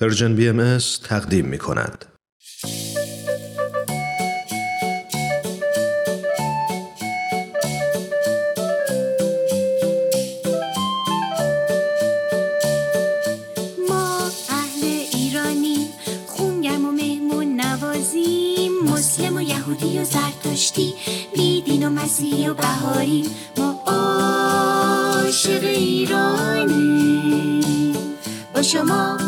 پرژن بی ام تقدیم می کند. یهودی و زرتشتی بیدین و مسیحی و بهاریم. ما عاشق ایرانی با شما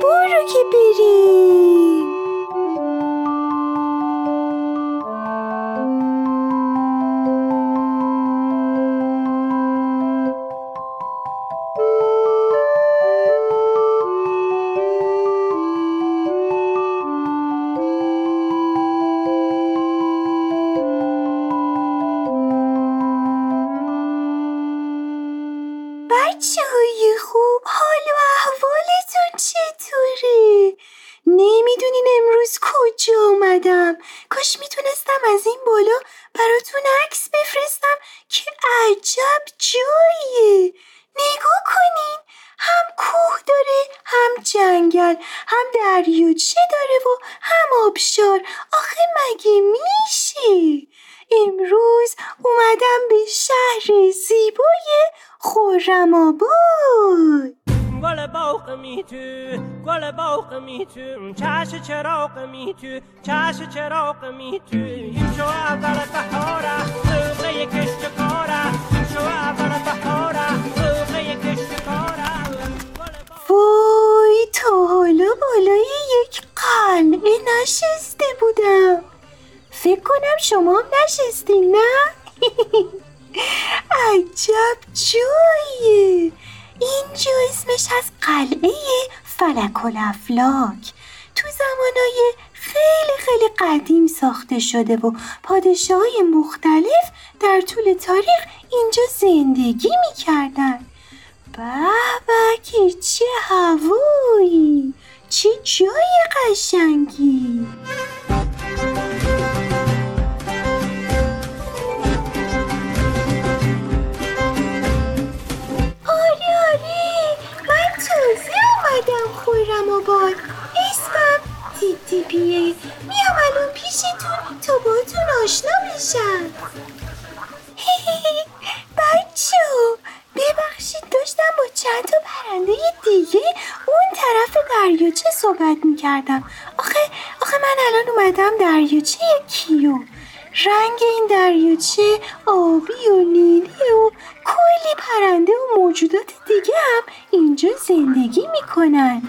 برو که کجا اومدم. کاش می‌تونستم از این بالا براتون عکس بفرستم. که عجب جاییه. نگاه کنین. هم کوه داره هم جنگل هم دریاچه داره و هم آبشار. آخه مگه میشه؟ امروز اومدم به شهر زیبای خورم آباد. گل باغ می تو گل باغ می تو چش چراغ می تو چش چراغ می تو این شو اول بهاره سوقه کشت کاره این شو اول بهاره سوقه کشت کاره وای تا حالا بالای یک قلعه نشسته بودم فکر کنم شما هم نشستین نه؟ قلعه فلک الافلاک تو زمانای خیلی خیلی قدیم ساخته شده و پادشاه مختلف در طول تاریخ اینجا زندگی می‌کردن. به که چه هوایی چه جای قشنگی. پرنده دیگه اون طرف دریاچه صحبت می‌کردم. آخه آخه من الان اومدم دریاچه کیو؟ رنگ این دریاچه آبی و نیلی و کلی پرنده و موجودات دیگه هم اینجا زندگی می‌کنن.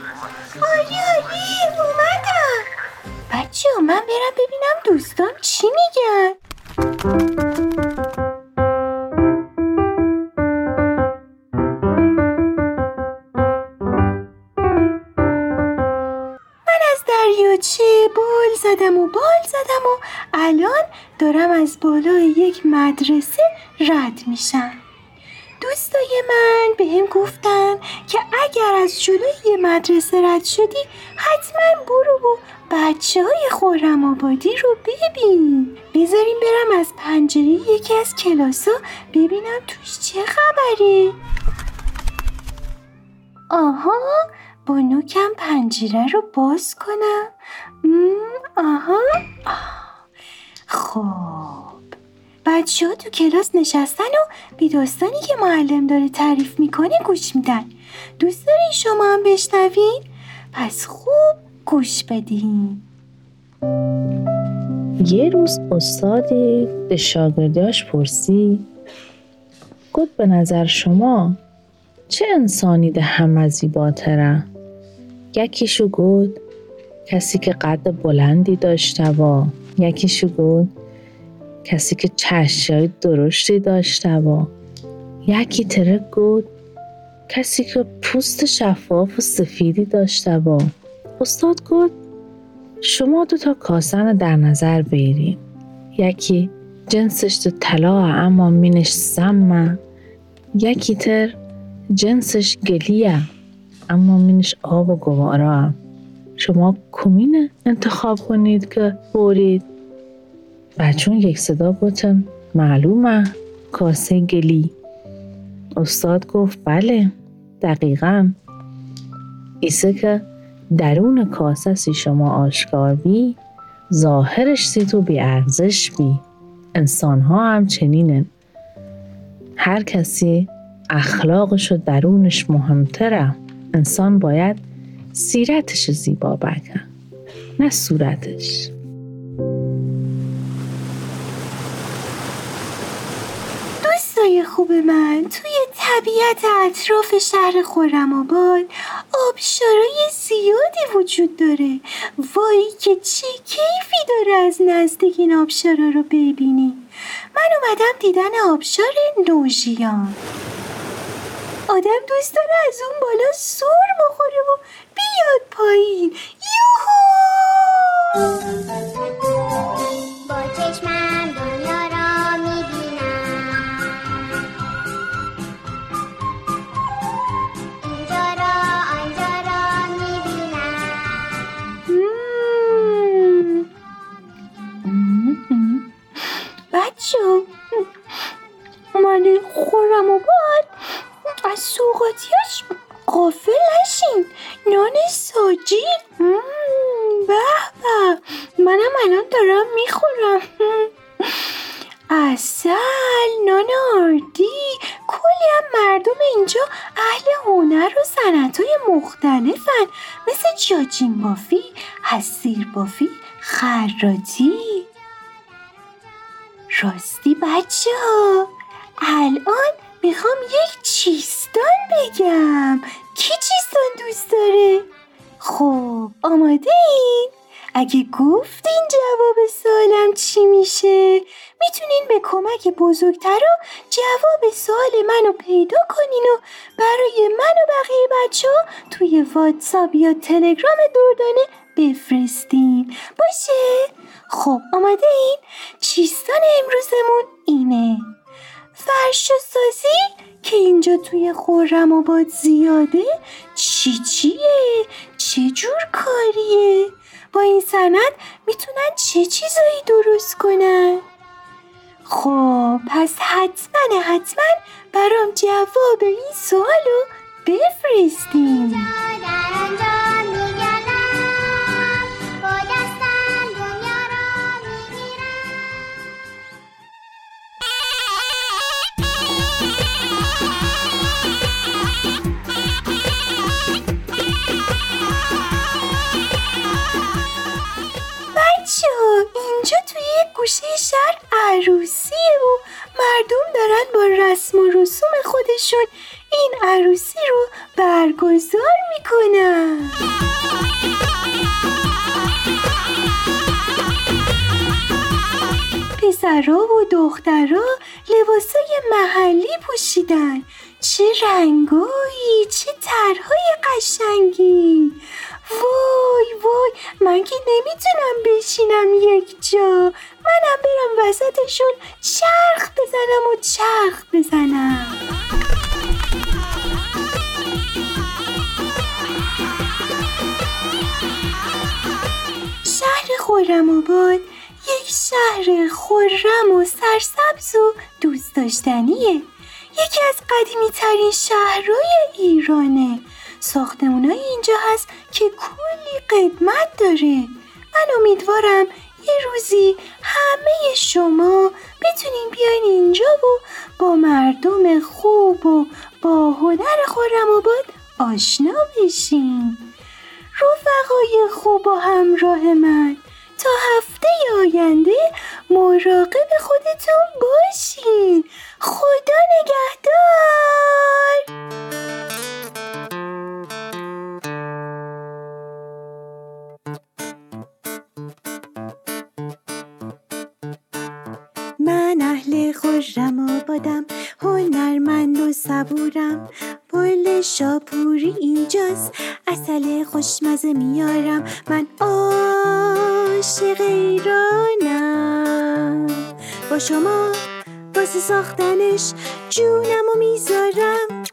آری آری اومدم. بچه من برم ببینم دوستان چی میگن. دارم از بالای یک مدرسه رد میشم. دوستای من به هم گفتن که اگر از جلوی یه مدرسه رد شدی حتما برو و بچه های خورم آبادی رو ببین. بذاریم برم از پنجره یکی از کلاسا ببینم توش چه خبره. آها با نوکم پنجره رو باز کنم. آها. آه. خب بچه ها تو کلاس نشستن و به داستانی که معلم داره تعریف می‌کنه گوش میدن دوست دارین شما هم بشنوین؟ پس خوب گوش بدین یه روز استادی به شاگرداش پرسی گفت به نظر شما چه انسانی ده همه زیباتره؟ یکیشو گفت کسی که قد بلندی داشته و یکیشو گفت کسی که چشای درشتی داشته و یکی ترک گفت کسی که پوست شفاف و سفیدی داشته و استاد گفت شما دو تا کاسن در نظر بگیریم یکی جنسش تو طلا اما مینش سمه. یکی تر جنسش گلیه اما مینش آب و شما کمینه انتخاب کنید که برید بچون یک صدا گفتن معلومه. کاسه گلی استاد گفت بله دقیقا. ایسه که درون کاسه سی شما آشکار بی ظاهرش سی تو بی ارزش بی. انسان ها هم چنینن هر کسی اخلاقش و درونش مهمتره. انسان باید سیرتش زیبا بکن نه صورتش. دوستای خوب من توی طبیعت اطراف شهر خورم آباد آبشارای زیادی وجود داره. وای که چه کیفی داره از نزدیک این آبشارا رو ببینی. من اومدم دیدن آبشار نوژیان. آدم دوست داره از اون بالا سر بخوره و بچه اومده خورم و باد. از سوقاتیاش قافل نشین. نان ساجی. به به. منم الان دارم می‌خورم. اصل نان آردی. کلی هم مردم اینجا اهل هنر و صنعت های مختلفن. مثل جاجین بافی، حسیر بافی، خراتی راستی بچه ها الان می‌خوام یک چیستان بگم کی چیستان دوست داره؟ خب آماده این؟ اگه گفتین جواب سوالم چی میشه می‌تونین به کمک بزرگترا جواب سوال منو پیدا کنین و برای من و بقیه بچه ها توی واتساپ یا تلگرام دردانه بفرستین باشه؟ خب آماده این؟ چیستان امروزمون اینه فرش سازی که اینجا توی خورم آباد زیاده چی چیه؟ چه جور کاریه؟ با این سند می‌تونن چه چیزایی درست کنن؟ خب پس حتما حتما برام جواب این سوالو بفرستین گوشه شهر عروسیه و مردم دارن با رسم و رسوم خودشون این عروسی رو برگزار می‌کنن. پسرا و دخترا لباسای محلی پوشیدن. چه رنگایی چه طرحهای قشنگی. وای وای من که نمی‌تونم بشینم یک جا. منم برم وسطشون چرخ بزنم و چرخ بزنم. شهر خورم آباد شهر خورم و سرسبز و دوست داشتنیه. یکی از قدیمی ترین شهرهای ایرانه. ساختمونای اینجا هست که کلی قدمت داره. من امیدوارم یه روزی همه شما بتونین بیاین اینجا و با مردم خوب و با هنر خورم آباد آشنا بشین. رفقای خوب و همراه من تا هفته آینده مراقب خودتون باشین. خدا نگهدار. من اهل خورم آبادم هنرمند و صبورم. پل شاپوری اینجاست. اصل خوشمزه میارم. من عاشق ایرانم. با شما واسه ساختنش جونم و می‌ذارم.